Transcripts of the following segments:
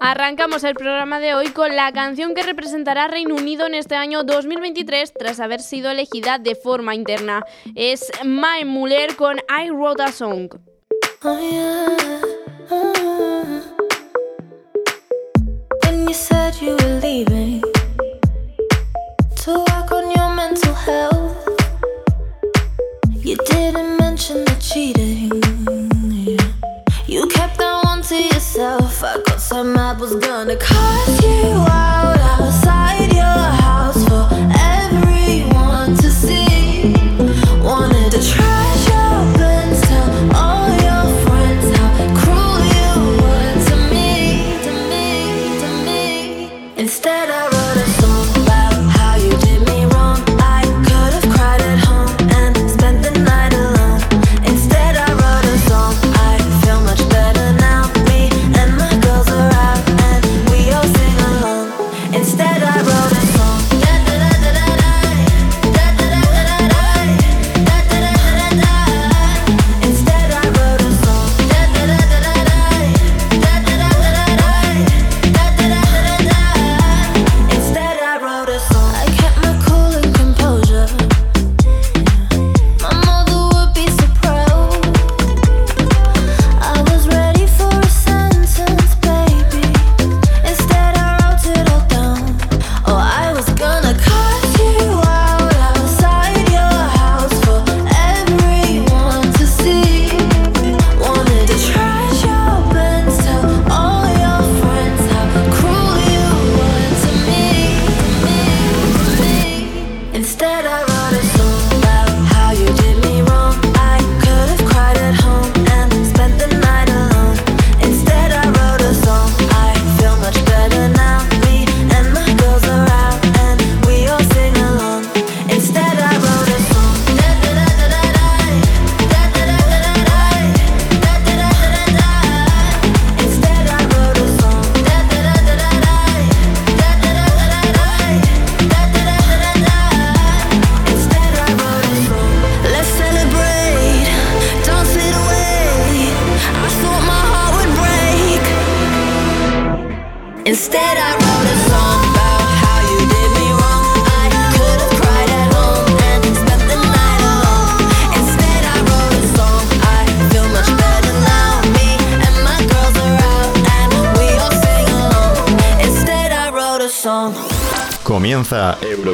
Arrancamos el programa de hoy con la canción que representará Reino Unido en este año 2023 tras haber sido elegida de forma interna. Es Mae Muller con I Wrote a Song. I my map was gonna cost you out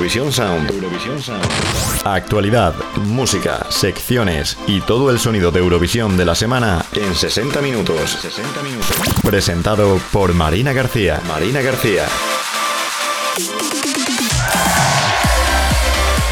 Eurovisión Sound. Eurovisión Sound. Actualidad, música, secciones y todo el sonido de Eurovisión de la semana en 60 minutos. 60 minutos. Presentado por Marina García. Marina García.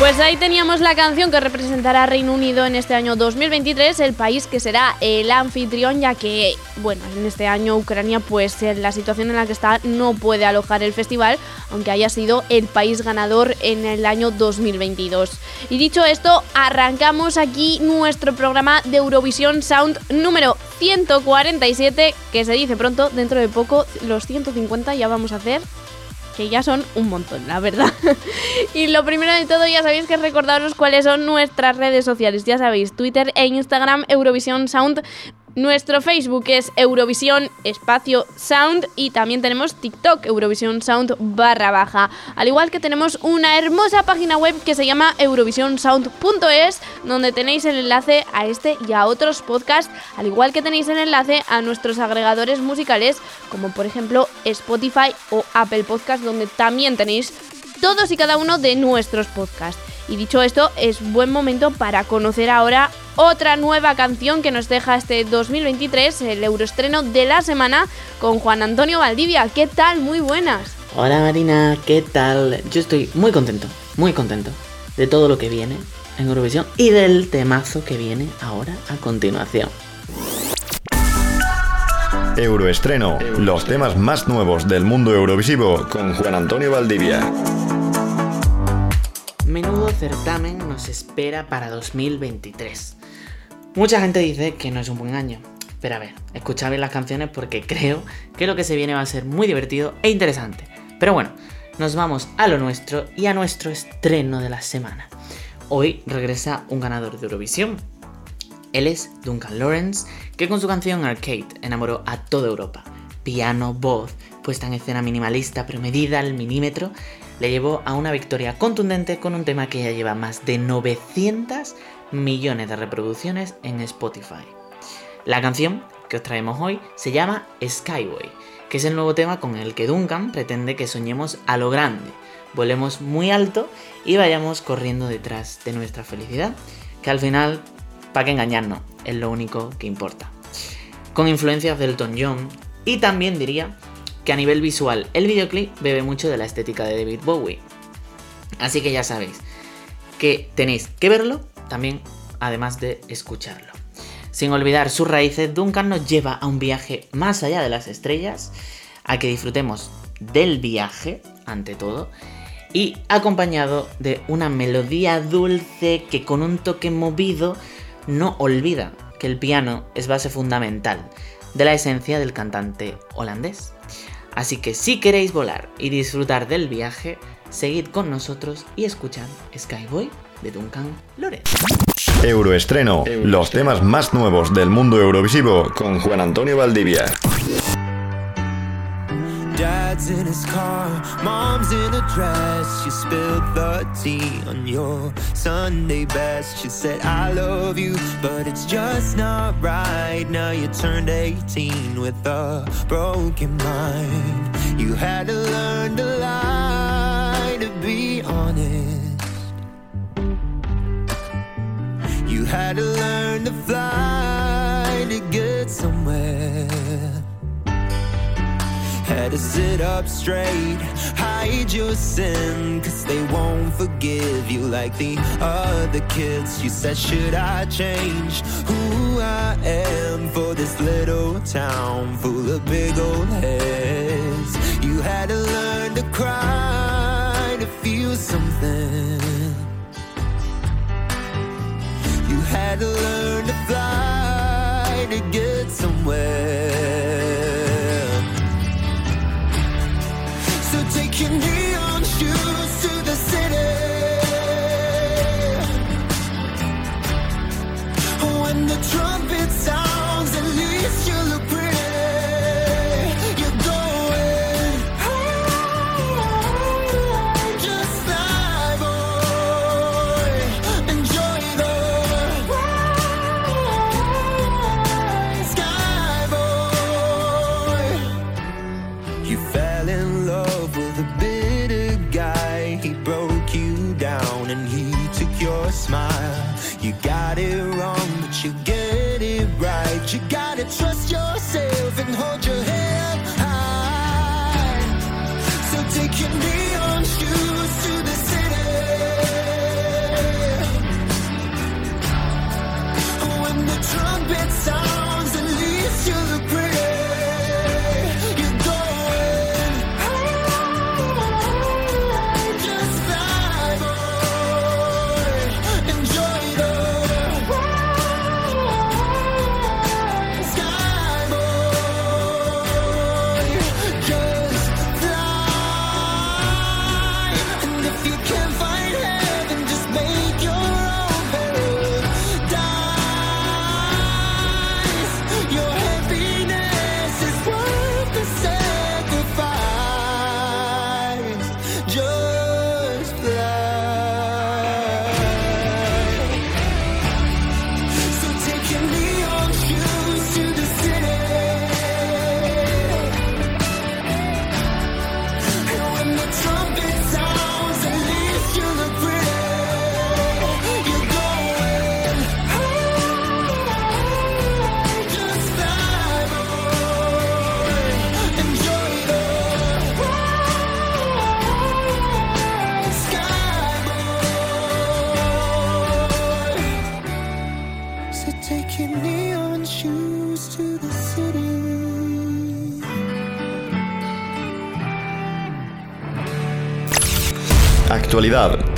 Pues ahí teníamos la canción que representará a Reino Unido en este año 2023, el país que será el anfitrión, ya que, bueno, en este año Ucrania, pues en la situación en la que está, no puede alojar el festival, aunque haya sido el país ganador en el año 2022. Y dicho esto, arrancamos aquí nuestro programa de Eurovisión Sound número 147, que se dice pronto, dentro de poco, los 150 ya vamos a hacer que ya son un montón, la verdad. y lo primero de todo, ya sabéis que recordaros cuáles son nuestras redes sociales. Ya sabéis, Twitter e Instagram, Eurovisión Sound. Nuestro Facebook es Eurovisión Espacio Sound y también tenemos TikTok, Eurovisión Sound barra baja. Al igual que tenemos una hermosa página web que se llama eurovisionsound.es donde tenéis el enlace a este y a otros podcasts, al igual que tenéis el enlace a nuestros agregadores musicales como por ejemplo Spotify o Apple Podcast donde también tenéis todos y cada uno de nuestros podcasts. Y dicho esto, es buen momento para conocer ahora otra nueva canción que nos deja este 2023, el euroestreno de la semana, con Juan Antonio Valdivia. ¿Qué tal? Muy buenas. Hola Marina, ¿qué tal? Yo estoy muy contento, muy contento de todo lo que viene en Eurovisión y del temazo que viene ahora a continuación. Euroestreno. Los temas más nuevos del mundo eurovisivo con Juan Antonio Valdivia. Menudo certamen nos espera para 2023. Mucha gente dice que no es un buen año, pero a ver, escuchad bien las canciones porque creo que lo que se viene va a ser muy divertido e interesante. Pero bueno, nos vamos a lo nuestro y a nuestro estreno de la semana. Hoy regresa un ganador de Eurovisión. Él es Duncan Lawrence, que con su canción Arcade enamoró a toda Europa. Piano, voz, puesta en escena minimalista pero medida al milímetro, le llevó a una victoria contundente con un tema que ya lleva más de 900 millones de reproducciones en Spotify. La canción que os traemos hoy se llama Skyway, que es el nuevo tema con el que Duncan pretende que soñemos a lo grande, volemos muy alto y vayamos corriendo detrás de nuestra felicidad, que al final, para qué engañarnos, es lo único que importa. Con influencias del Elton John y también diría que a nivel visual el videoclip bebe mucho de la estética de David Bowie. Así que ya sabéis que tenéis que verlo también además de escucharlo. Sin olvidar sus raíces, Duncan nos lleva a un viaje más allá de las estrellas, a que disfrutemos del viaje, ante todo, y acompañado de una melodía dulce que con un toque movido no olvida que el piano es base fundamental de la esencia del cantante holandés. Así que si queréis volar y disfrutar del viaje, seguid con nosotros y escuchad Skyboy de Duncan Lorenz. Euroestreno, los temas más nuevos del mundo eurovisivo con Juan Antonio Valdivia. Dad's in his car, mom's in a dress. She spilled the tea on your Sunday best. She said, I love you, but it's just not right. Now you turned 18 with a broken mind. You had to learn to lie to be honest. You had to learn to fly to get somewhere. Had to sit up straight, hide your sin, cause they won't forgive you like the other kids. You said, Should I change who I am for this little town full of big old heads? You had to learn to cry to feel something. You had to learn to fly to get somewhere.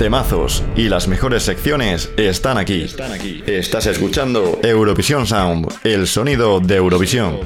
Temazos y las mejores secciones están aquí. Están aquí. Estás escuchando Eurovisión Sound, el sonido de Eurovisión.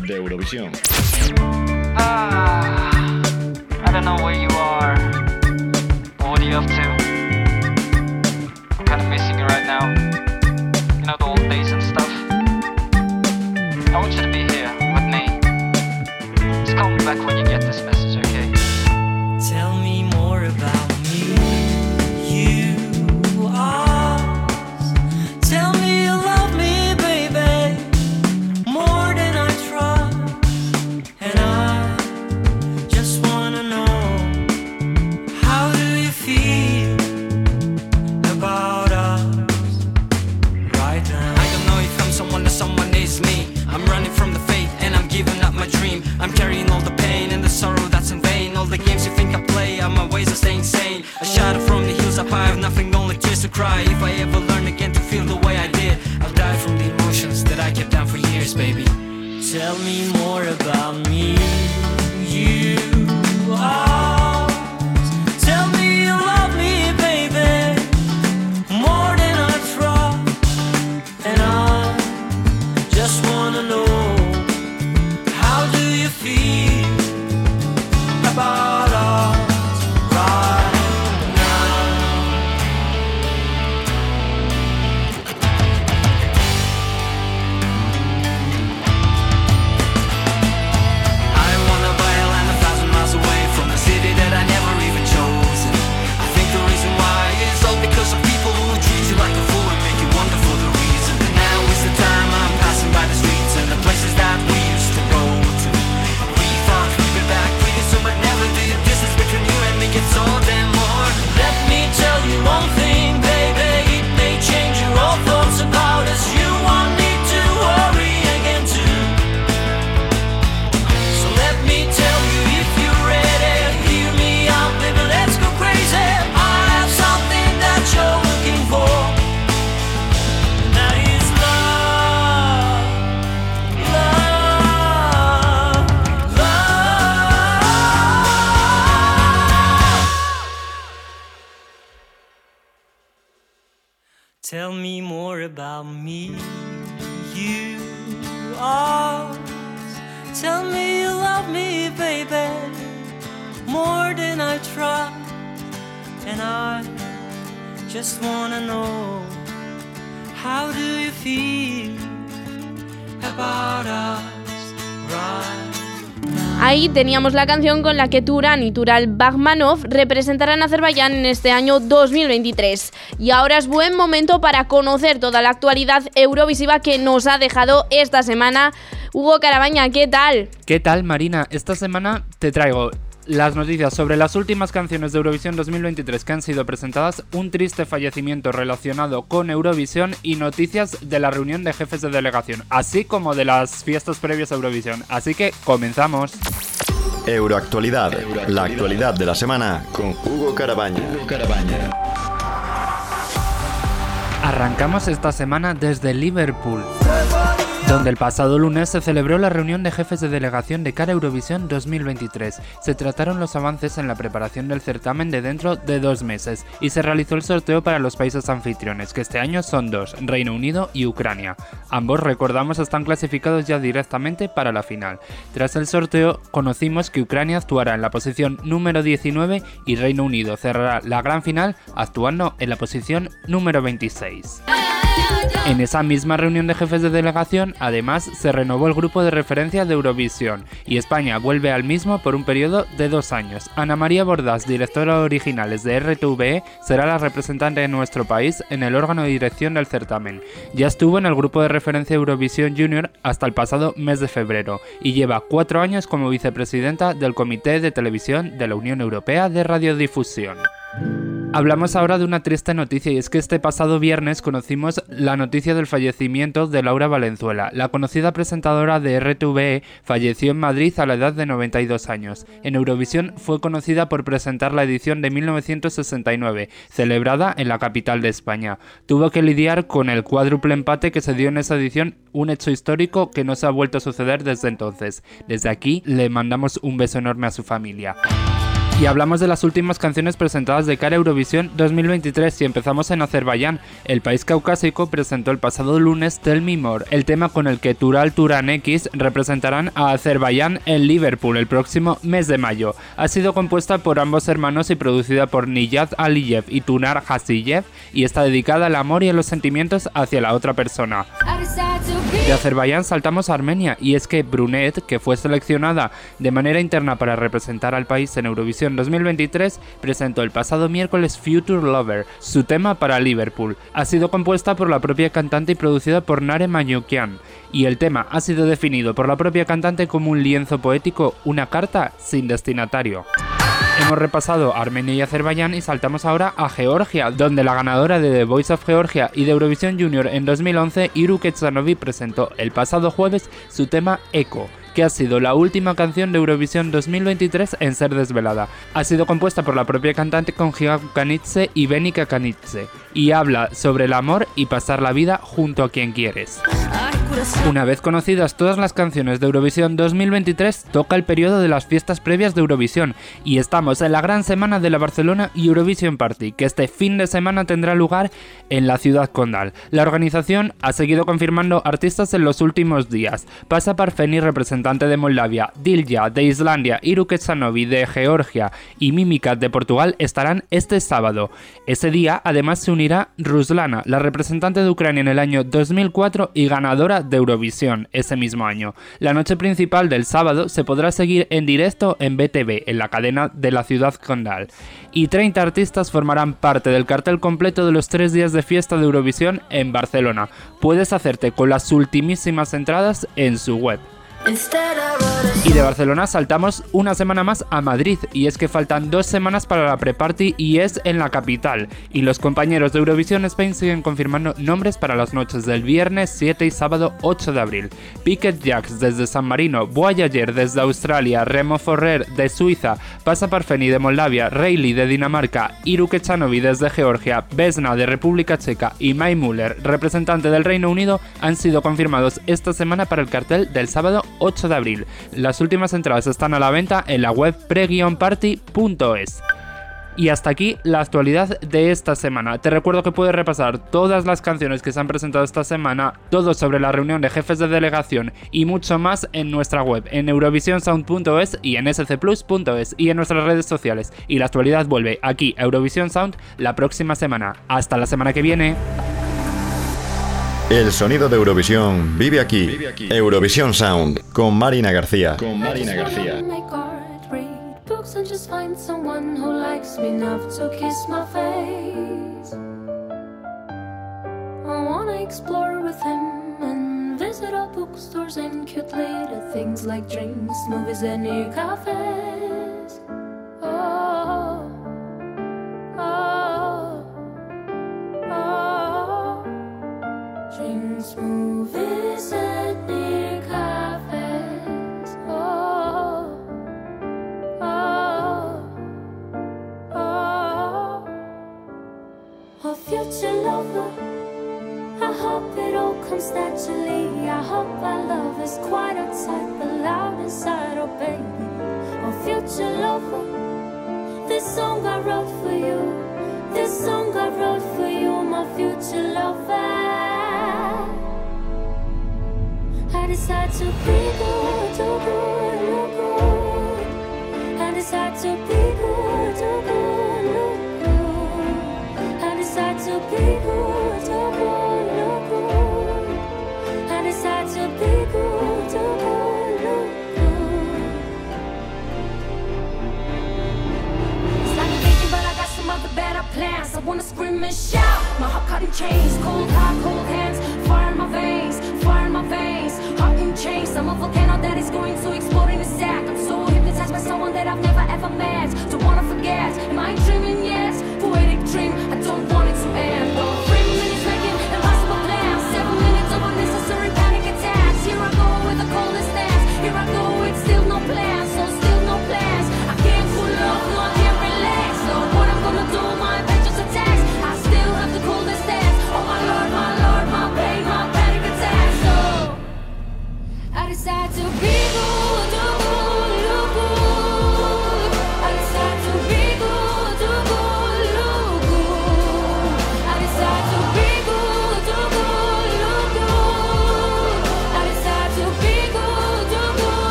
Teníamos la canción con la que Turan y Tural Bagmanov representarán a Azerbaiyán en este año 2023. Y ahora es buen momento para conocer toda la actualidad eurovisiva que nos ha dejado esta semana. Hugo Carabaña, ¿qué tal? ¿Qué tal, Marina? Esta semana te traigo las noticias sobre las últimas canciones de Eurovisión 2023 que han sido presentadas, un triste fallecimiento relacionado con Eurovisión y noticias de la reunión de jefes de delegación, así como de las fiestas previas a Eurovisión. Así que comenzamos. Euroactualidad, la actualidad de la semana con Hugo Carabaña. Arrancamos esta semana desde Liverpool, donde el pasado lunes se celebró la reunión de jefes de delegación de cara a Eurovisión 2023. Se trataron los avances en la preparación del certamen de dentro de dos meses y se realizó el sorteo para los países anfitriones, que este año son dos, Reino Unido y Ucrania. Ambos, recordamos, están clasificados ya directamente para la final. Tras el sorteo, conocimos que Ucrania actuará en la posición número 19 y Reino Unido cerrará la gran final actuando en la posición número 26. En esa misma reunión de jefes de delegación, además, se renovó el grupo de referencia de Eurovisión y España vuelve al mismo por un periodo de dos años. Ana María Bordas, directora originales de RTVE, será la representante de nuestro país en el órgano de dirección del certamen. Ya estuvo en el grupo de referencia Eurovisión Junior hasta el pasado mes de febrero y lleva cuatro años como vicepresidenta del Comité de Televisión de la Unión Europea de Radiodifusión. Hablamos ahora de una triste noticia y es que este pasado viernes conocimos la noticia del fallecimiento de Laura Valenzuela. La conocida presentadora de RTVE falleció en Madrid a la edad de 92 años. En Eurovisión fue conocida por presentar la edición de 1969, celebrada en la capital de España. Tuvo que lidiar con el cuádruple empate que se dio en esa edición, un hecho histórico que no se ha vuelto a suceder desde entonces. Desde aquí le mandamos un beso enorme a su familia. Y hablamos de las últimas canciones presentadas de cara a Eurovisión 2023 y empezamos en Azerbaiyán. El país caucásico presentó el pasado lunes Tell Me More, el tema con el que Tural Turan X representarán a Azerbaiyán en Liverpool el próximo mes de mayo. Ha sido compuesta por ambos hermanos y producida por Niyaz Aliyev y Tunar Hasiyev y está dedicada al amor y a los sentimientos hacia la otra persona. De Azerbaiyán saltamos a Armenia y es que Brunet, que fue seleccionada de manera interna para representar al país en Eurovisión 2023, presentó el pasado miércoles Future Lover, su tema para Liverpool. Ha sido compuesta por la propia cantante y producida por Nare Manyukian, y el tema ha sido definido por la propia cantante como un lienzo poético, una carta sin destinatario. Hemos repasado Armenia y Azerbaiyán y saltamos ahora a Georgia, donde la ganadora de The Voice of Georgia y de Eurovisión Junior en 2011, Iru Ketsanovi, presentó el pasado jueves su tema Echo que ha sido la última canción de Eurovisión 2023 en ser desvelada. Ha sido compuesta por la propia cantante con Giga Kukanidze y Benika Kanidze y habla sobre el amor y pasar la vida junto a quien quieres. Una vez conocidas todas las canciones de Eurovisión 2023, toca el periodo de las fiestas previas de Eurovisión y estamos en la gran semana de la Barcelona Eurovision Party, que este fin de semana tendrá lugar en la ciudad condal. La organización ha seguido confirmando artistas en los últimos días. Pasa Parfeni, representante de Moldavia, Dilja de Islandia, Iru Ketsanovi de Georgia y Mimika de Portugal estarán este sábado. Ese día además se unirá Ruslana, la representante de Ucrania en el año 2004 y ganadora de Eurovisión ese mismo año. La noche principal del sábado se podrá seguir en directo en BTV, en la cadena de la ciudad condal. Y 30 artistas formarán parte del cartel completo de los tres días de fiesta de Eurovisión en Barcelona. Puedes hacerte con las ultimísimas entradas en su web. Y de Barcelona saltamos una semana más a Madrid y es que faltan dos semanas para la pre-party y es en la capital. Y los compañeros de Eurovisión Spain siguen confirmando nombres para las noches del viernes 7 y sábado 8 de abril. Piquet Jacks desde San Marino, Voyager desde Australia, Remo Forrer de Suiza, Pasa Parfeni de Moldavia, Reilly de Dinamarca, Iru Kechanovi desde Georgia, Vesna de República Checa y Mai Müller, representante del Reino Unido, han sido confirmados esta semana para el cartel del sábado 8 de abril. Las últimas entradas están a la venta en la web pre-party.es. Y hasta aquí la actualidad de esta semana. Te recuerdo que puedes repasar todas las canciones que se han presentado esta semana, todo sobre la reunión de jefes de delegación y mucho más en nuestra web, en eurovisionsound.es y en scplus.es y en nuestras redes sociales. Y la actualidad vuelve aquí a Eurovisión Sound la próxima semana. Hasta la semana que viene. El sonido de Eurovisión vive aquí. Eurovisión Sound con Marina García. Con Marina García. Make art, read books, and just find someone who likes me enough to kiss my face. I wanna explore with him and visit all bookstores and cute little things like drinks, movies, and near cafes. Oh, oh, oh. Oh, oh, oh. Future lover. I hope it all comes naturally. I hope our love is quiet outside, but loud inside. Oh, baby, a future lover. This song I wrote for you. This song I wrote for you, my future lover. Decide to be good, do good, look good. I decide to be good, do good, good. To be good. I decide to be good, do good, good. It's like a vision, but I got some other better plans. I wanna scream and shout. My heart caught in chains, cold heart, cold hands, fire in my veins, chains. I'm a volcano that is going to explode in a sec. I'm so hypnotized by someone that I've never ever met. Don't wanna forget, am I dreaming yet? Poetic dream, I don't want it to end. Oh,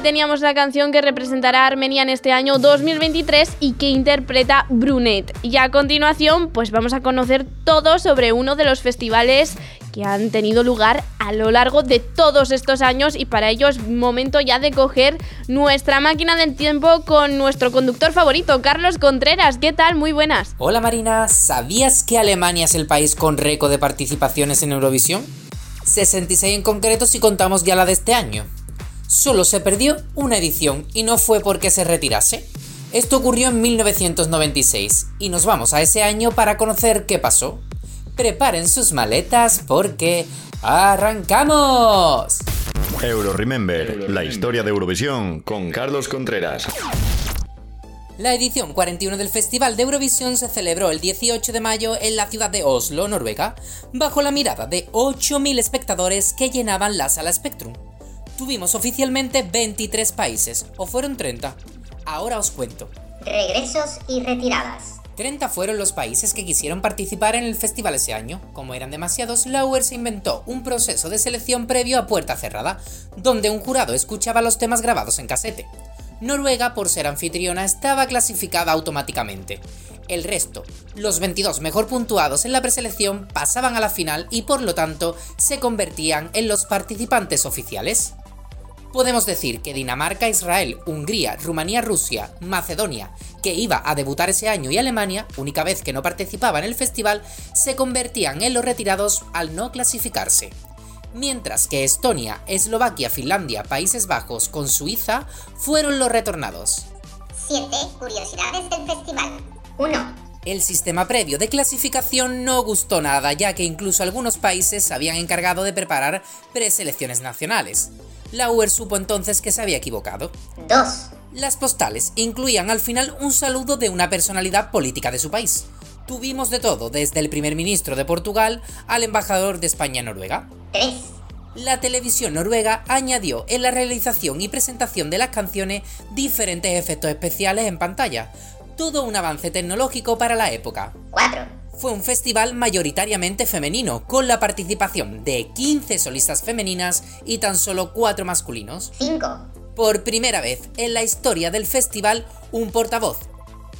teníamos la canción que representará a Armenia en este año 2023 y que interpreta Brunet. Y a continuación, pues vamos a conocer todo sobre uno de los festivales que han tenido lugar a lo largo de todos estos años y para ello es momento ya de coger nuestra máquina del tiempo con nuestro conductor favorito, Carlos Contreras. ¿Qué tal? Muy buenas. Hola Marina, ¿sabías que Alemania es el país con récord de participaciones en Eurovisión? 66 en concreto si contamos ya la de este año. Solo se perdió una edición y no fue porque se retirase. Esto ocurrió en 1996 y nos vamos a ese año para conocer qué pasó. Preparen sus maletas porque ¡arrancamos! Euro Remember, la historia de Eurovisión con Carlos Contreras. La edición 41 del Festival de Eurovisión se celebró el 18 de mayo en la ciudad de Oslo, Noruega, bajo la mirada de 8.000 espectadores que llenaban la sala Spectrum. Tuvimos oficialmente 23 países, o fueron 30. Ahora os cuento. Regresos y retiradas. 30 fueron los países que quisieron participar en el festival ese año. Como eran demasiados, Lauer se inventó un proceso de selección previo a puerta cerrada, donde un jurado escuchaba los temas grabados en casete. Noruega, por ser anfitriona, estaba clasificada automáticamente. El resto, los 22 mejor puntuados en la preselección, pasaban a la final y por lo tanto se convertían en los participantes oficiales. Podemos decir que Dinamarca, Israel, Hungría, Rumanía, Rusia, Macedonia, que iba a debutar ese año, y Alemania, única vez que no participaba en el festival, se convertían en los retirados al no clasificarse. Mientras que Estonia, Eslovaquia, Finlandia, Países Bajos con Suiza fueron los retornados. 7 curiosidades del festival. 1. El sistema previo de clasificación no gustó nada, ya que incluso algunos países se habían encargado de preparar preselecciones nacionales. Lauer supo entonces que se había equivocado. 2, Las postales incluían al final un saludo de una personalidad política de su país. Tuvimos de todo, desde el primer ministro de Portugal al embajador de España en Noruega. 3, La televisión noruega añadió en la realización y presentación de las canciones diferentes efectos especiales en pantalla, todo un avance tecnológico para la época. 4, Fue un festival mayoritariamente femenino, con la participación de 15 solistas femeninas y tan solo 4 masculinos. 5, Por primera vez en la historia del festival, un portavoz,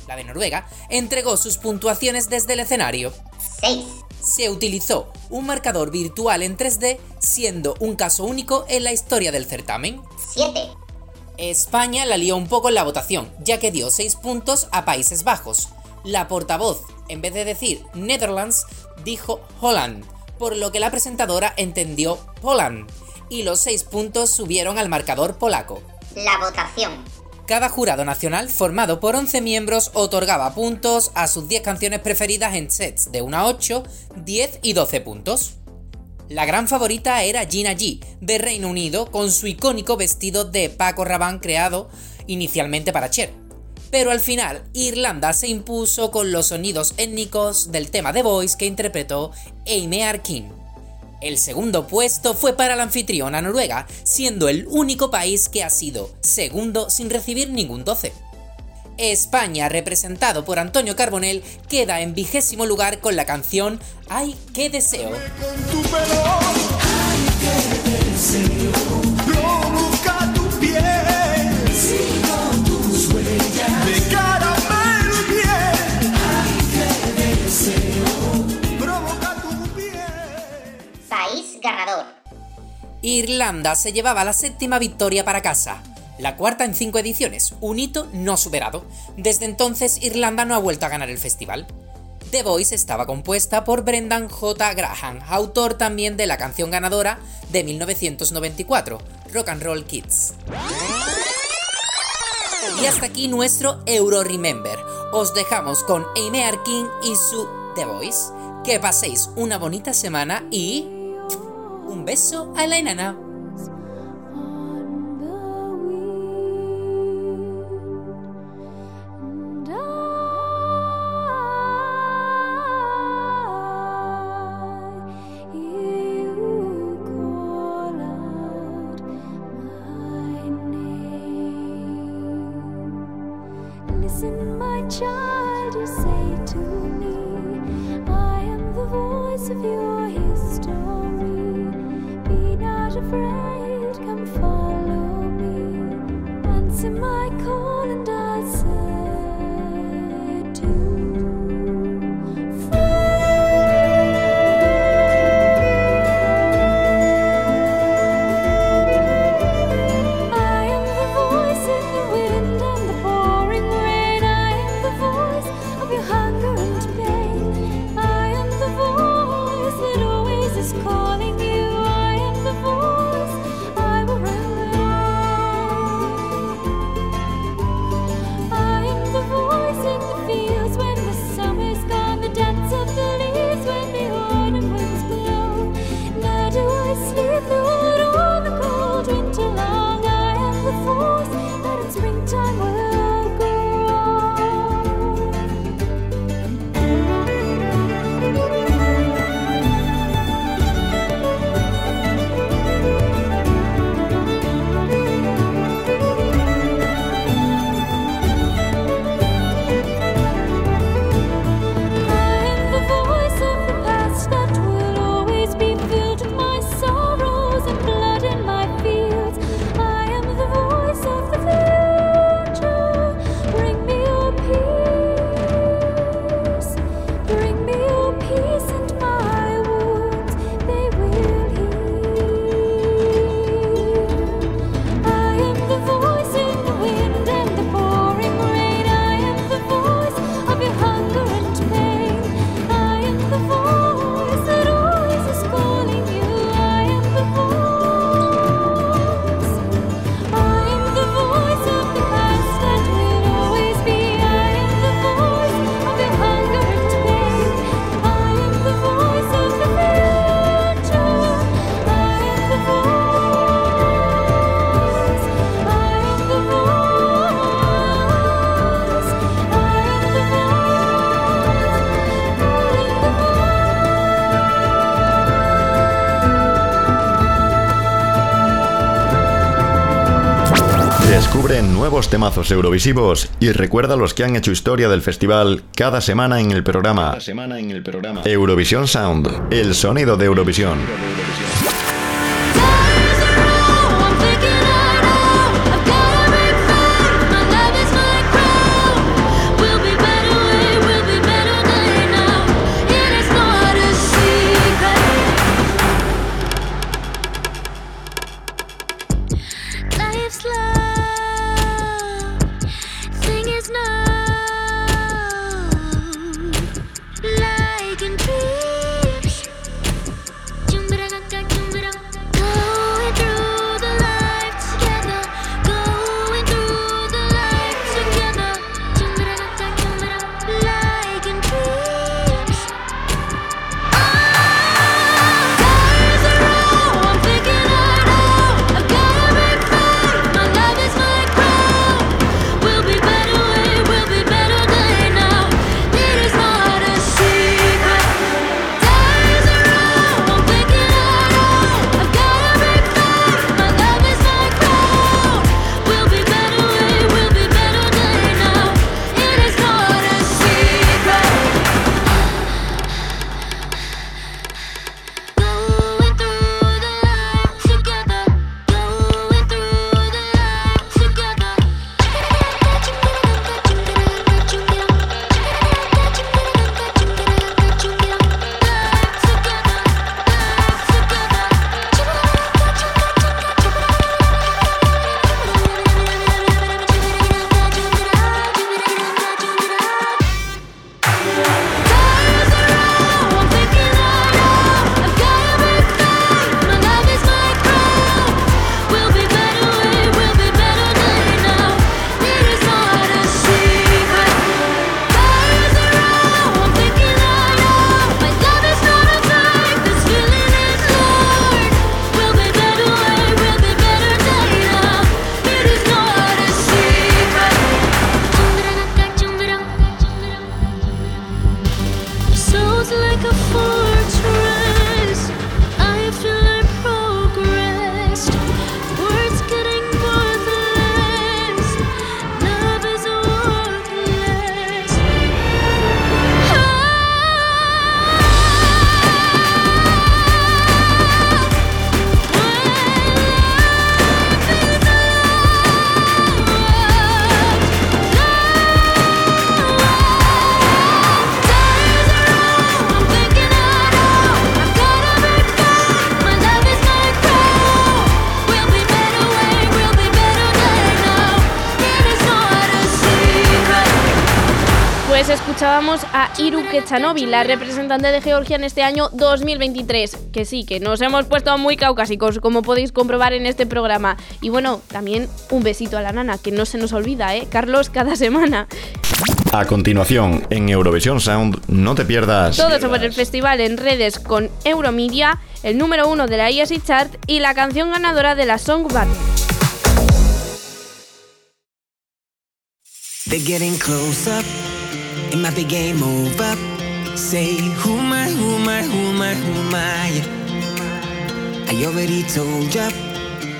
la de Noruega, entregó sus puntuaciones desde el escenario. 6, Se utilizó un marcador virtual en 3D, siendo un caso único en la historia del certamen. 7, España la lió un poco en la votación, ya que dio 6 puntos a Países Bajos. La portavoz, en vez de decir Netherlands, dijo Holland, por lo que la presentadora entendió Poland, y los 6 puntos subieron al marcador polaco. la votación. Cada jurado nacional, formado por 11 miembros, otorgaba puntos a sus 10 canciones preferidas en sets de 1 a 8, 10 y 12 puntos. La gran favorita era Gina G, de Reino Unido, con su icónico vestido de Paco Rabanne creado inicialmente para Cher. Pero al final, Irlanda se impuso con los sonidos étnicos del tema The Voice que interpretó Amy Arkin. El segundo puesto fue para la anfitriona Noruega, siendo el único país que ha sido segundo sin recibir ningún 12. España, representado por Antonio Carbonell, queda en vigésimo lugar con la canción Ay, qué deseo. Ay, qué deseo, País ganador. Irlanda se llevaba la séptima victoria para casa, la cuarta en cinco ediciones, un hito no superado. Desde entonces Irlanda no ha vuelto a ganar el festival. The Voice estaba compuesta por Brendan J. Graham, autor también de la canción ganadora de 1994, Rock and Roll Kids. Y hasta aquí nuestro Euro Remember. Os dejamos con Amy Arkin y su The Voice. Que paséis una bonita semana y... Un beso a la enana. Descubre nuevos temazos eurovisivos y recuerda los que han hecho historia del festival cada semana en el programa. semana en el programa. Eurovisión Sound, el sonido de Eurovisión. Escuchábamos a Iru Kechanovi, la representante de Georgia en este año 2023. Que sí, que nos hemos puesto muy caucásicos, como podéis comprobar en este programa. Y bueno, también un besito a la nana, que no se nos olvida, ¿eh? Carlos, cada semana. A continuación, en Eurovisión Sound, no te pierdas. Todo sobre el festival en redes con Euromedia, el número uno de la ESI Chart y la canción ganadora de la Song Battle. They're getting close up. It might be game over. Say, who am I, who am I, who am I, who am I? I already told ya.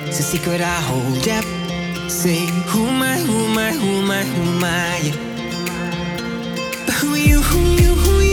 It's a secret I hold ya. Say, who am I, who am I, who am I, who am I? You, who are you, who are you, who are you,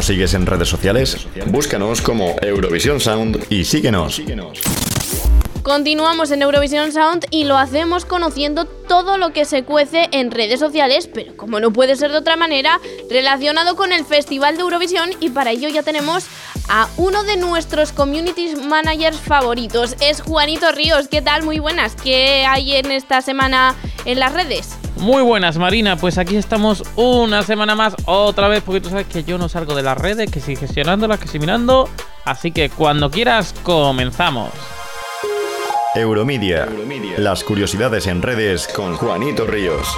no nos sigues en redes sociales? Búscanos como Eurovisión Sound y síguenos. Continuamos en Eurovisión Sound y lo hacemos conociendo todo lo que se cuece en redes sociales, pero como no puede ser de otra manera, relacionado con el Festival de Eurovisión y para ello ya tenemos a uno de nuestros community managers favoritos, es Juanito Ríos. ¿Qué tal? Muy buenas. ¿Qué hay en esta semana en las redes? Muy buenas, Marina. Pues aquí estamos una semana más, otra vez, porque tú sabes que yo no salgo de las redes, que sí gestionándolas, que sí mirando. Así que cuando quieras, comenzamos. Euromedia. Las curiosidades en redes con Juanito Ríos.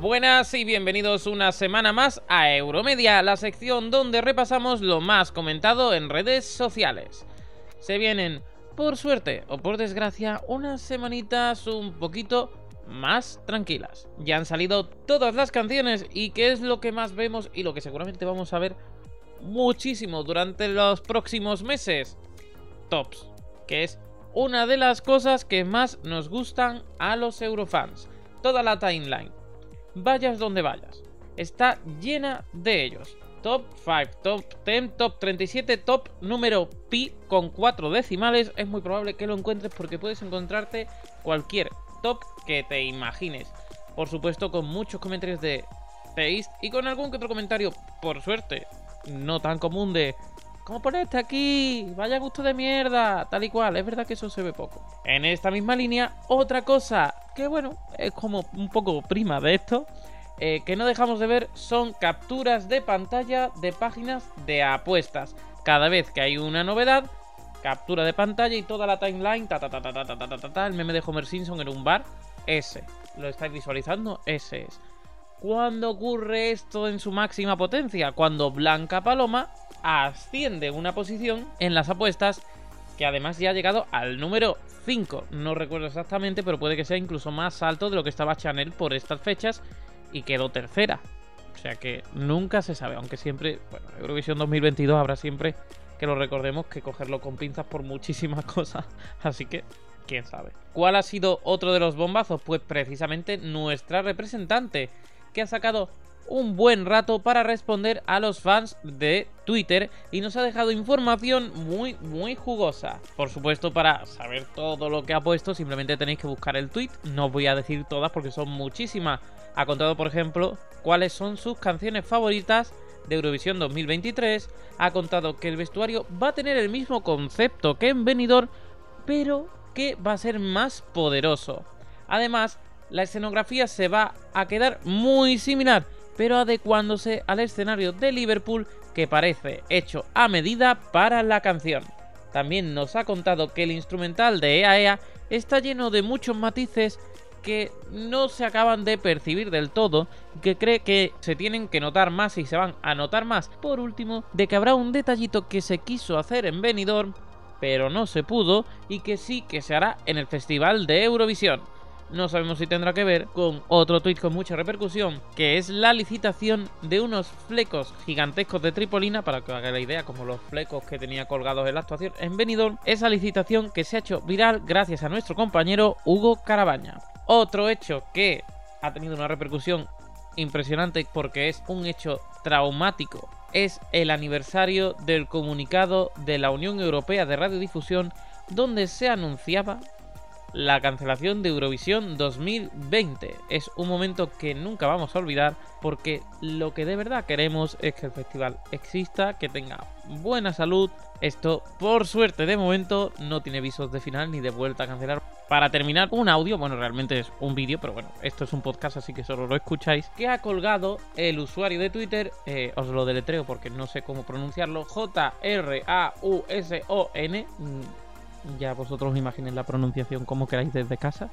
Buenas y bienvenidos una semana más a Euromedia, la sección donde repasamos lo más comentado en redes sociales. Se vienen, por suerte o por desgracia, unas semanitas un poquito más tranquilas. Ya han salido todas las canciones y qué es lo que más vemos y lo que seguramente vamos a ver muchísimo durante los próximos meses. Tops, que es una de las cosas que más nos gustan a los eurofans. Toda la timeline, vayas donde vayas, está llena de ellos. Top 5, top 10, top 37, top número pi con 4 decimales. Es muy probable que lo encuentres porque puedes encontrarte cualquier top que te imagines. Por supuesto, con muchos comentarios de taste y con algún que otro comentario, por suerte, no tan común de ¿Cómo ponerte aquí? Vaya gusto de mierda, tal y cual. Es verdad que eso se ve poco. En esta misma línea, otra cosa que, bueno, es como un poco prima de esto, eh, que no dejamos de ver son capturas de pantalla de páginas de apuestas. Cada vez que hay una novedad, captura de pantalla y toda la timeline, ta ta ta ta ta ta ta ta, ta el meme de Homer Simpson en un bar, ese. ¿Lo estáis visualizando? Ese es. ¿Cuándo ocurre esto en su máxima potencia? Cuando Blanca Paloma asciende una posición en las apuestas que además ya ha llegado al número 5. No recuerdo exactamente, pero puede que sea incluso más alto de lo que estaba Chanel por estas fechas y quedó tercera. O sea que nunca se sabe, aunque siempre, bueno, Eurovisión 2022 habrá siempre que lo recordemos que cogerlo con pinzas por muchísimas cosas. Así que, quién sabe. ¿Cuál ha sido otro de los bombazos? Pues precisamente nuestra representante, que ha sacado un buen rato para responder a los fans de Twitter y nos ha dejado información muy muy jugosa. Por supuesto, para saber todo lo que ha puesto, simplemente tenéis que buscar el tweet. No os voy a decir todas porque son muchísimas. Ha contado, por ejemplo, cuáles son sus canciones favoritas de Eurovisión 2023. Ha contado que el vestuario va a tener el mismo concepto que en Benidorm, pero que va a ser más poderoso. Además, la escenografía se va a quedar muy similar pero adecuándose al escenario de Liverpool que parece hecho a medida para la canción. También nos ha contado que el instrumental de EAEA está lleno de muchos matices que no se acaban de percibir del todo que cree que se tienen que notar más y se van a notar más. Por último, de que habrá un detallito que se quiso hacer en Benidorm, pero no se pudo y que sí que se hará en el Festival de Eurovisión no sabemos si tendrá que ver con otro tuit con mucha repercusión, que es la licitación de unos flecos gigantescos de Tripolina, para que haga la idea, como los flecos que tenía colgados en la actuación en Benidorm, esa licitación que se ha hecho viral gracias a nuestro compañero Hugo Carabaña. Otro hecho que ha tenido una repercusión impresionante porque es un hecho traumático es el aniversario del comunicado de la Unión Europea de Radiodifusión donde se anunciaba la cancelación de Eurovisión 2020. Es un momento que nunca vamos a olvidar porque lo que de verdad queremos es que el festival exista, que tenga buena salud. Esto, por suerte, de momento no tiene visos de final ni de vuelta a cancelar. Para terminar, un audio, bueno, realmente es un vídeo, pero bueno, esto es un podcast, así que solo lo escucháis, que ha colgado el usuario de Twitter, eh, os lo deletreo porque no sé cómo pronunciarlo, J-R-A-U-S-O-N ya vosotros imaginen la pronunciación como queráis desde casa,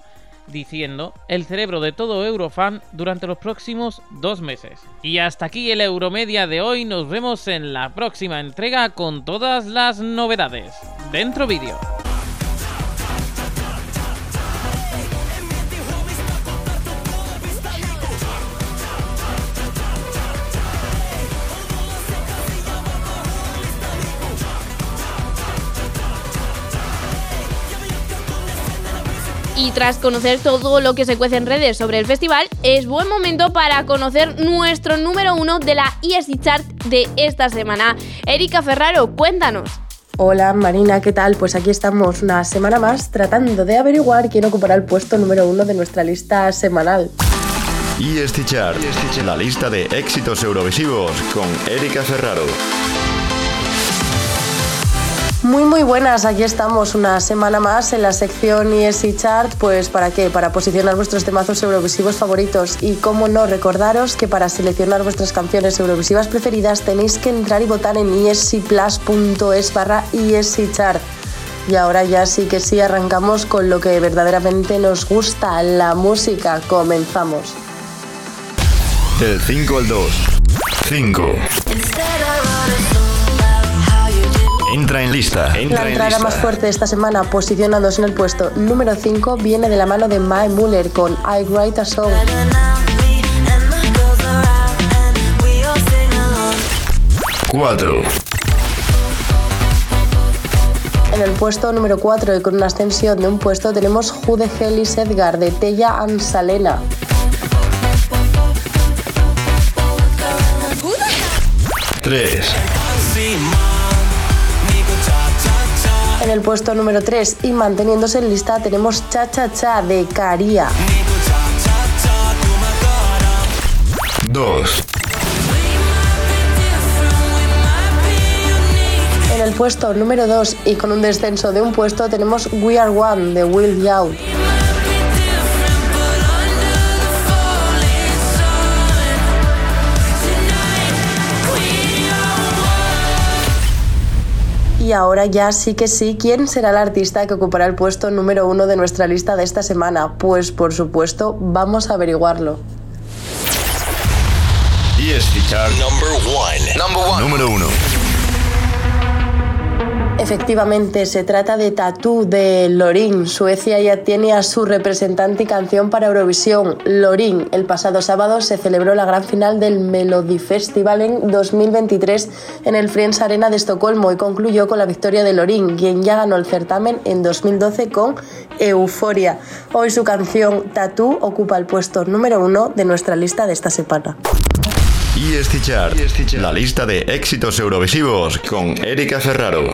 diciendo el cerebro de todo Eurofan durante los próximos dos meses. Y hasta aquí el Euromedia de hoy, nos vemos en la próxima entrega con todas las novedades. Dentro vídeo. Y tras conocer todo lo que se cuece en redes sobre el festival, es buen momento para conocer nuestro número uno de la ESC Chart de esta semana. Erika Ferraro, cuéntanos. Hola Marina, ¿qué tal? Pues aquí estamos una semana más tratando de averiguar quién ocupará el puesto número uno de nuestra lista semanal. EST Chart, la lista de éxitos eurovisivos con Erika Ferraro. Muy muy buenas, aquí estamos una semana más en la sección ESC Chart, pues ¿para qué? Para posicionar vuestros temazos eurovisivos favoritos y cómo no recordaros que para seleccionar vuestras canciones eurovisivas preferidas tenéis que entrar y votar en escplus.es barra Chart. Y ahora ya sí que sí arrancamos con lo que verdaderamente nos gusta, la música. Comenzamos. Del 5 al 2. 5. Entra en lista. Entra La en entrada lista. más fuerte de esta semana, posicionándose en el puesto número 5, viene de la mano de Mae Muller con I Write a Song. 4. En el puesto número 4 y con una ascensión de un puesto tenemos Who the Hell is Edgar de Tella and Salena. 3. El puesto número 3 y manteniéndose en lista tenemos Cha Cha Cha de Caria. 2. En el puesto número 2 y con un descenso de un puesto tenemos We Are One de Will Young. Y ahora ya sí que sí, ¿quién será el artista que ocupará el puesto número uno de nuestra lista de esta semana? Pues por supuesto, vamos a averiguarlo. EST Chart. Number 1. Number 1. Número 1. Efectivamente, se trata de Tattoo de Lorin. Suecia ya tiene a su representante y canción para Eurovisión, Lorin. El pasado sábado se celebró la gran final del Melodifestival en 2023 en el Friends Arena de Estocolmo y concluyó con la victoria de Lorin, quien ya ganó el certamen en 2012 con Euforia. Hoy su canción Tattoo ocupa el puesto número uno de nuestra lista de esta semana. EST Chart. La lista de éxitos eurovisivos con Erika Ferraro.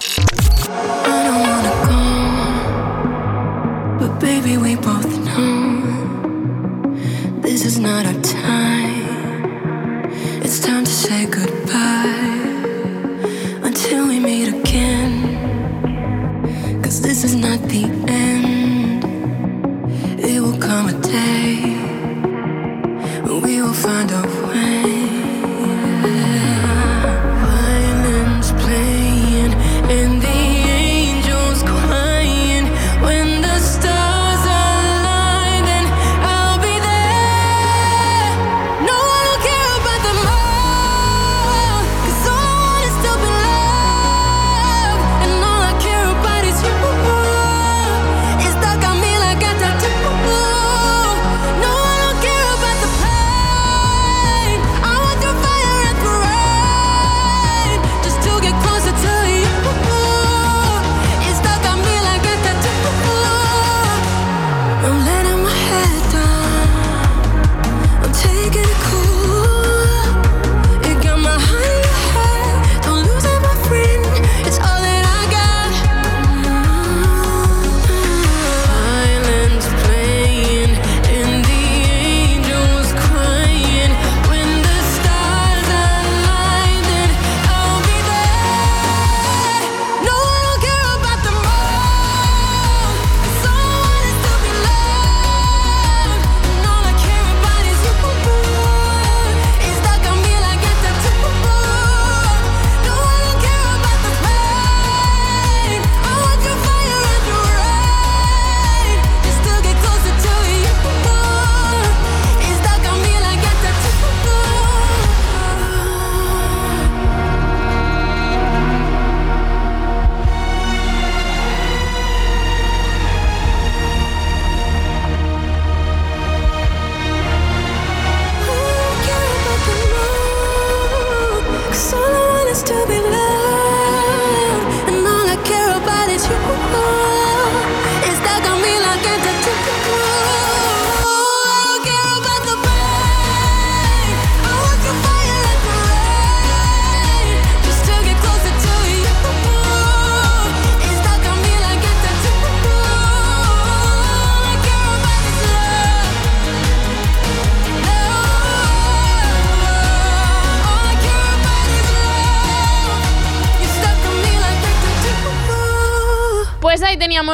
But baby, we both know this is not our time. It's time to say goodbye until we meet again. Cause this is not the end. It will come a day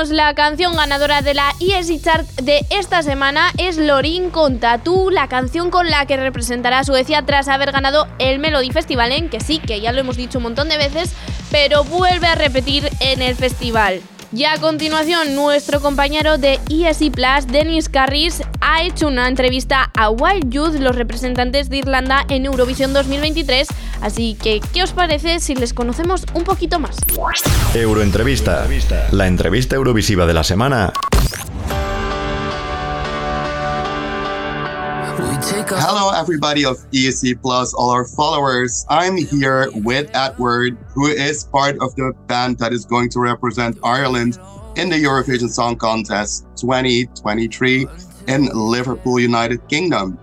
la canción ganadora de la ESI Chart de esta semana. Es Lorin con Tattoo, la canción con la que representará a Suecia tras haber ganado el Melody Festival, en que sí, que ya lo hemos dicho un montón de veces, pero vuelve a repetir en el festival. Y a continuación, nuestro compañero de ESI Plus, Dennis Carris, ha hecho una entrevista a Wild Youth, los representantes de Irlanda en Eurovisión 2023. Así que, ¿qué os parece si les conocemos un poquito más? Euroentrevista, la entrevista eurovisiva de la semana. Hello, everybody of ESC Plus, all our followers. I'm here with Edward, who is part of the band that is going to represent Ireland in the Eurovision Song Contest 2023 in Liverpool, United Kingdom.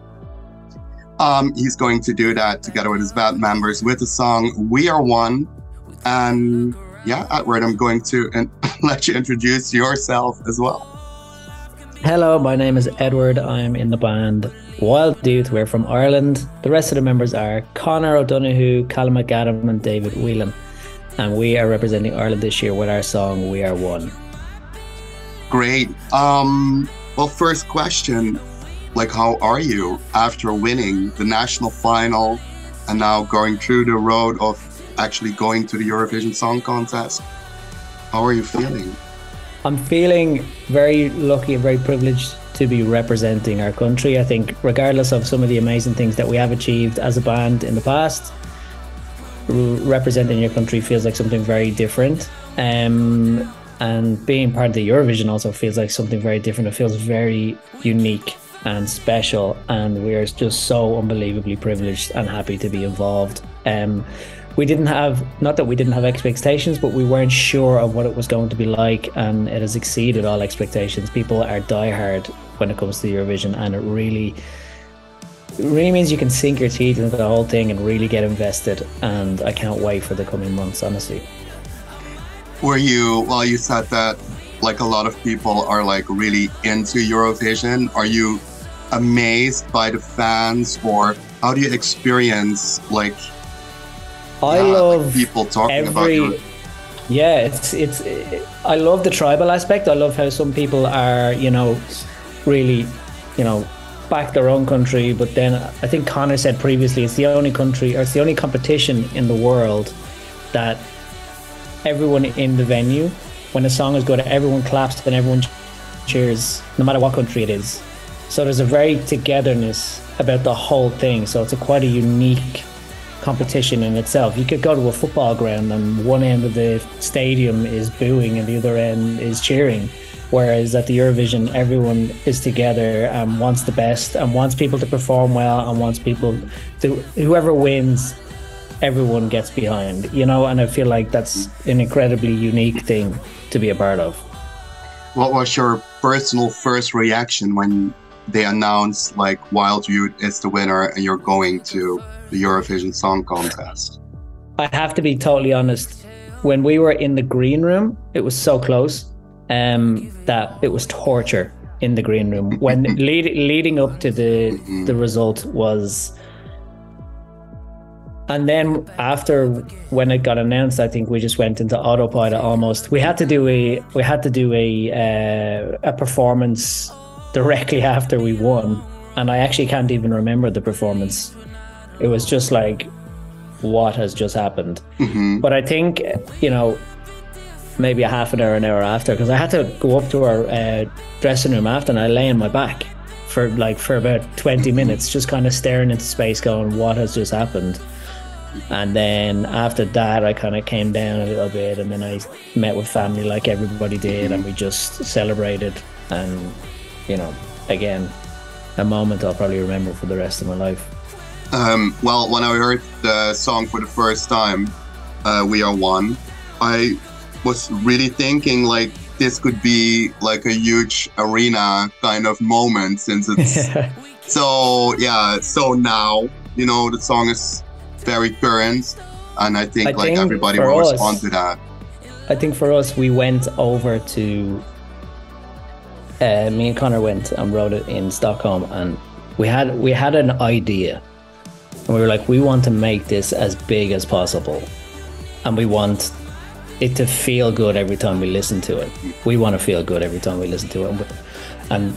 Um, he's going to do that together with his band members with the song We Are One. And yeah, Edward, I'm going to in- let you introduce yourself as well. Hello, my name is Edward. I'm in the band Wild Youth. We're from Ireland. The rest of the members are Connor O'Donoghue, Callum McAdam, and David Whelan. And we are representing Ireland this year with our song We Are One. Great. Um, well, first question like, how are you after winning the national final and now going through the road of actually going to the Eurovision Song Contest? How are you feeling? I'm feeling very lucky and very privileged to be representing our country. I think, regardless of some of the amazing things that we have achieved as a band in the past, representing your country feels like something very different. Um, and being part of the Eurovision also feels like something very different. It feels very unique and special, and we're just so unbelievably privileged and happy to be involved. Um, we didn't have not that we didn't have expectations but we weren't sure of what it was going to be like and it has exceeded all expectations people are diehard when it comes to eurovision and it really really means you can sink your teeth into the whole thing and really get invested and i can't wait for the coming months honestly Were you, while you said that like a lot of people are like really into Eurovision. Are you amazed by the fans or how do you experience like I yeah, like, love people talking about every your yeah it's it's i love the tribal aspect. I love how some people are you know really you know back their own country but then i think connor said previously it's the only country or it's the only competition in the world that everyone in the venue when a song is good everyone claps and everyone cheers no matter what country it is. So there's a very togetherness about the whole thing. So it's a quite a unique competition in itself. You could go to a football ground and one end of the stadium is booing and the other end is cheering. Whereas at the Eurovision, everyone is together and wants the best and wants people to perform well and wants people to, whoever wins, everyone gets behind, you know, and I feel like that's an incredibly unique thing to be a part of. what was your personal first reaction when they announced like Wild Youth is the winner and you're going to the Eurovision Song Contest? I have to be totally honest. When we were in the green room, it was so close um, that it was torture in the green room. When lead, leading up to the the result was, and then after when it got announced, I think we just went into autopilot almost. We had to do a we had to do a uh, a performance directly after we won, and I actually can't even remember the performance. It was just like, what has just happened? Mm-hmm. But I think, you know, maybe a half an hour, an hour after, because I had to go up to our uh, dressing room after and I lay on my back for like for about 20 mm-hmm. minutes, just kind of staring into space, going, what has just happened? And then after that, I kind of came down a little bit and then I met with family like everybody did and mm-hmm. we just celebrated. And, you know, again, a moment I'll probably remember for the rest of my life. Um, well, when I heard the song for the first time, uh, "We Are One," I was really thinking like this could be like a huge arena kind of moment since it's so yeah. So now you know the song is very current, and I think I like think everybody will us- respond to that. I think for us, we went over to. Uh, me and Connor went and wrote it in Stockholm, and we had we had an idea, and we were like, we want to make this as big as possible, and we want it to feel good every time we listen to it. We want to feel good every time we listen to it, and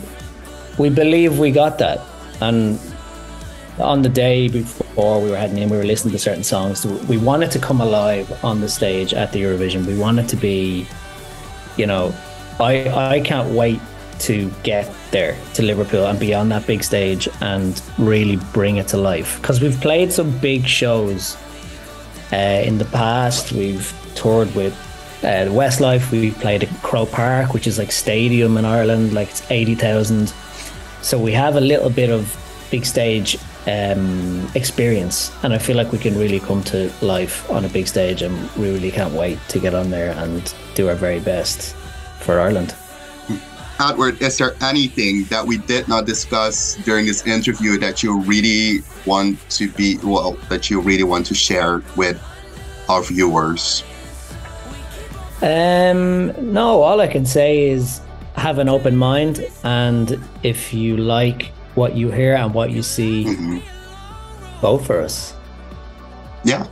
we believe we got that. And on the day before we were heading in, we were listening to certain songs. We wanted to come alive on the stage at the Eurovision. We wanted to be, you know, I I can't wait to get there to Liverpool and be on that big stage and really bring it to life. Because we've played some big shows uh, in the past. We've toured with uh, Westlife. We played at Crow Park, which is like stadium in Ireland, like it's eighty thousand. So we have a little bit of big stage um, experience, and I feel like we can really come to life on a big stage, and we really can't wait to get on there and do our very best for Ireland. Edward, is there anything that we did not discuss during this interview that you really want to be well that you really want to share with our viewers? Um, no, all I can say is have an open mind, and if you like what you hear and what you see, vote for us. Yeah,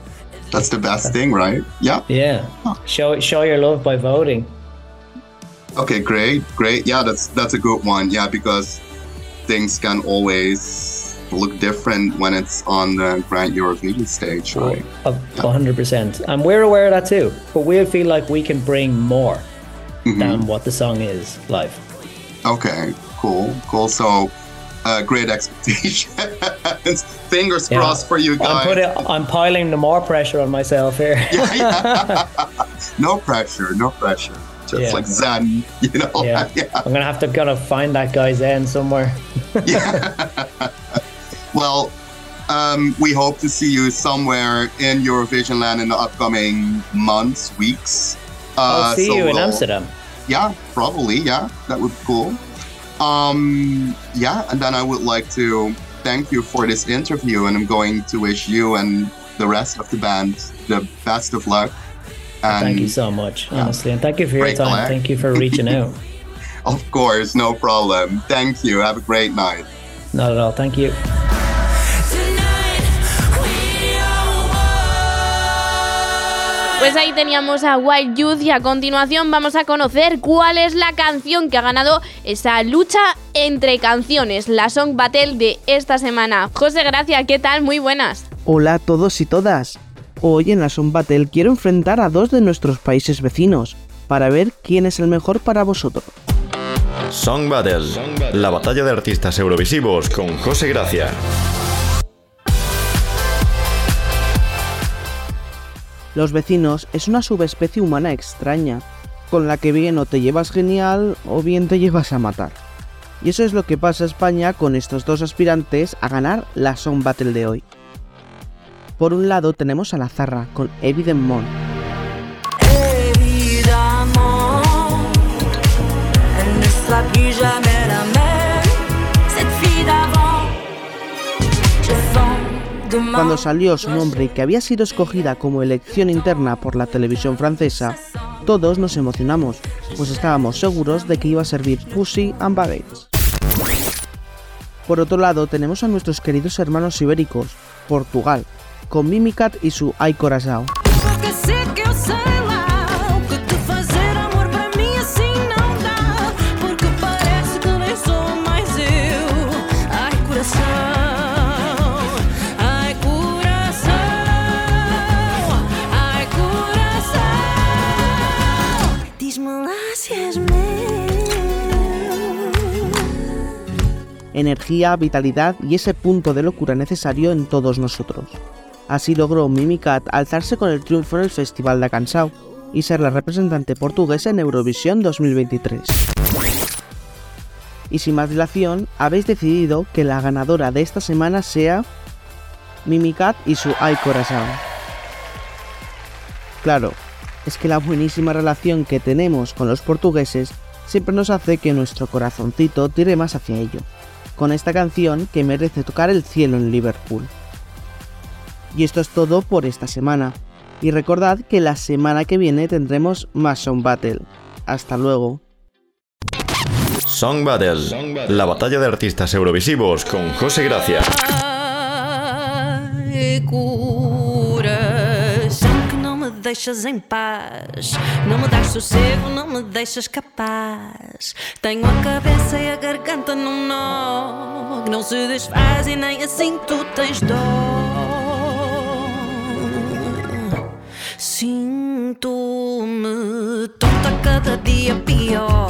that's the best thing, right? Yeah. Yeah, show show your love by voting. Okay, great, great. Yeah, that's that's a good one. Yeah, because things can always look different when it's on the Grand Eurovision stage, right? A hundred percent, and we're aware of that too. But we feel like we can bring more than what the song is live. Okay, cool, cool. So, uh, great expectations. Fingers Yeah. crossed for you guys. I'm, guys. putting, I'm piling the more pressure on myself here. no pressure, no pressure. Yeah. like Zen, you know. yeah. I'm gonna have to kind of find that guy's end somewhere. yeah. Well, um, we hope to see you somewhere in Eurovision land in the upcoming months, weeks. Uh, I'll see so you in we'll- Amsterdam. Yeah, probably. Yeah, that would be cool. Um, yeah, and then I would like to thank you for this interview, and I'm going to wish you and the rest of the band the best of luck. And Thank you so much, yeah. honestly, and thank you for your Great time. luck. Thank you for reaching out. Of course, no problem. Thank you. Have a great night. Not at all. Thank you. Pues ahí teníamos a Wild Youth y a continuación vamos a conocer cuál es la canción que ha ganado esa lucha entre canciones, la Song Battle de esta semana. José Gracia, ¿qué tal? Muy buenas. Hola a todos y todas. Hoy en la Song Battle quiero enfrentar a dos de nuestros países vecinos para ver quién es el mejor para vosotros. Song Battle, la batalla de artistas eurovisivos con José Gracia. Los vecinos es una subespecie humana extraña, con la que bien o te llevas genial o bien te llevas a matar. Y eso es lo que pasa a España con estos dos aspirantes a ganar la Song Battle de hoy. Por un lado tenemos a la Zarra con Evident demain. Cuando salió su nombre que había sido escogida como elección interna por la televisión francesa, todos nos emocionamos, pues estábamos seguros de que iba a servir Pussy and Baguettes. Por otro lado, tenemos a nuestros queridos hermanos ibéricos, Portugal, con Mimicat y su Ai Coração. Energía, vitalidad y ese punto de locura necesario en todos nosotros. Así logró Mimicat alzarse con el triunfo en el Festival de Cansao y ser la representante portuguesa en Eurovisión 2023. Y sin más dilación, habéis decidido que la ganadora de esta semana sea Mimicat y su Ay Corazón. Claro, es que la buenísima relación que tenemos con los portugueses siempre nos hace que nuestro corazoncito tire más hacia ello, con esta canción que merece tocar el cielo en Liverpool. Y esto es todo por esta semana. Y recordad que la semana que viene tendremos más Sound Battle. Hasta luego. Song Battle, la batalla de artistas eurovisivos con José Gracia. Deixas em paz. Não me das sossego, não me deixas capaz. Tenho a cabeça e a garganta num nó que não se desfaz e nem assim tu tens dó. Sinto-me tonta cada dia pior.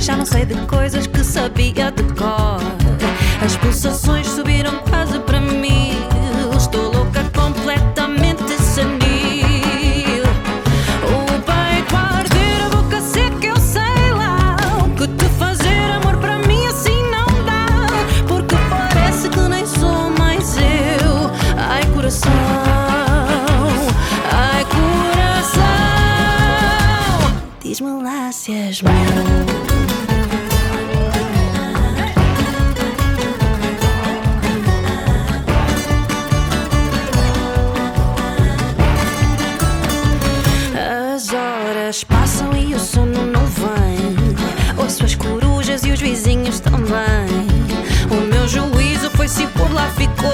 Já não sei de coisas que sabia de cor. As pulsações subiram quase para mil. As horas passam e o sono não vem. Ouço as corujas e os vizinhos também. O meu juízo foi se por lá ficou.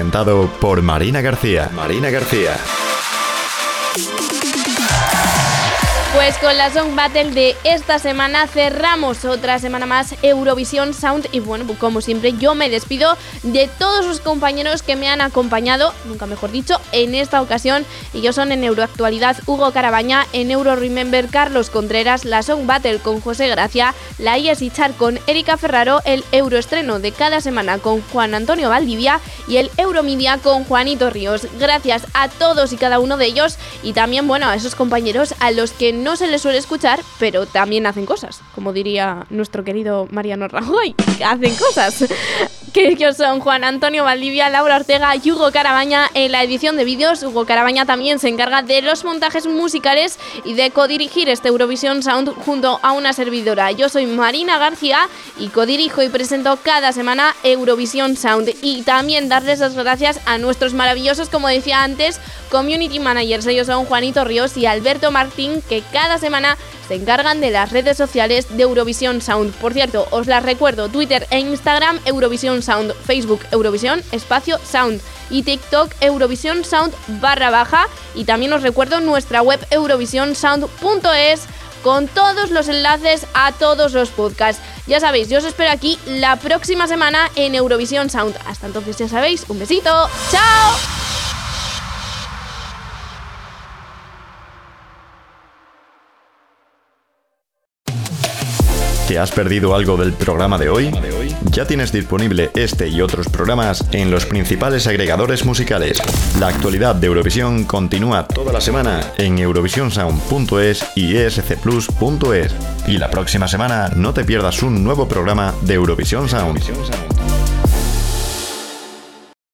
Presentado por Marina García. Marina García. Pues con la Song Battle de esta semana cerramos otra semana más Eurovisión Sound y bueno, pues como siempre yo me despido de todos los compañeros que me han acompañado, nunca mejor dicho, en esta ocasión. Ellos son en Euroactualidad Hugo Carabaña, en Euro Remember Carlos Contreras, la Song Battle con José Gracia, la IES Char con Erika Ferraro, el Euroestreno de cada semana con Juan Antonio Valdivia y el Euromedia con Juanito Ríos. Gracias a todos y cada uno de ellos y también, bueno, a esos compañeros a los que no se les suele escuchar, pero también hacen cosas, como diría nuestro querido Mariano Rajoy, hacen cosas. Que ellos son Juan Antonio Valdivia, Laura Ortega y Hugo Carabaña en la edición de vídeos. Hugo Carabaña también se encarga de los montajes musicales y de codirigir este Eurovisión Sound junto a una servidora. Yo soy Marina García y codirijo y presento cada semana Eurovisión Sound. Y también darles las gracias a nuestros maravillosos, como decía antes, community managers. Ellos son Juanito Ríos y Alberto Martín, que cada semana se encargan de las redes sociales de Eurovisión Sound. Por cierto, os las recuerdo, Twitter e Instagram Eurovisión Sound, Facebook Eurovisión Espacio Sound y TikTok Eurovisión Sound barra baja y también os recuerdo nuestra web eurovisionsound.es con todos los enlaces a todos los podcasts. Ya sabéis, yo os espero aquí la próxima semana en Eurovisión Sound. Hasta entonces ya sabéis, un besito, chao. ¿Te has perdido algo del programa de hoy? Ya tienes disponible este y otros programas en los principales agregadores musicales. La actualidad de Eurovisión continúa toda la semana en eurovisionsound.es y escplus.es. Y la próxima semana no te pierdas un nuevo programa de Eurovisión Sound.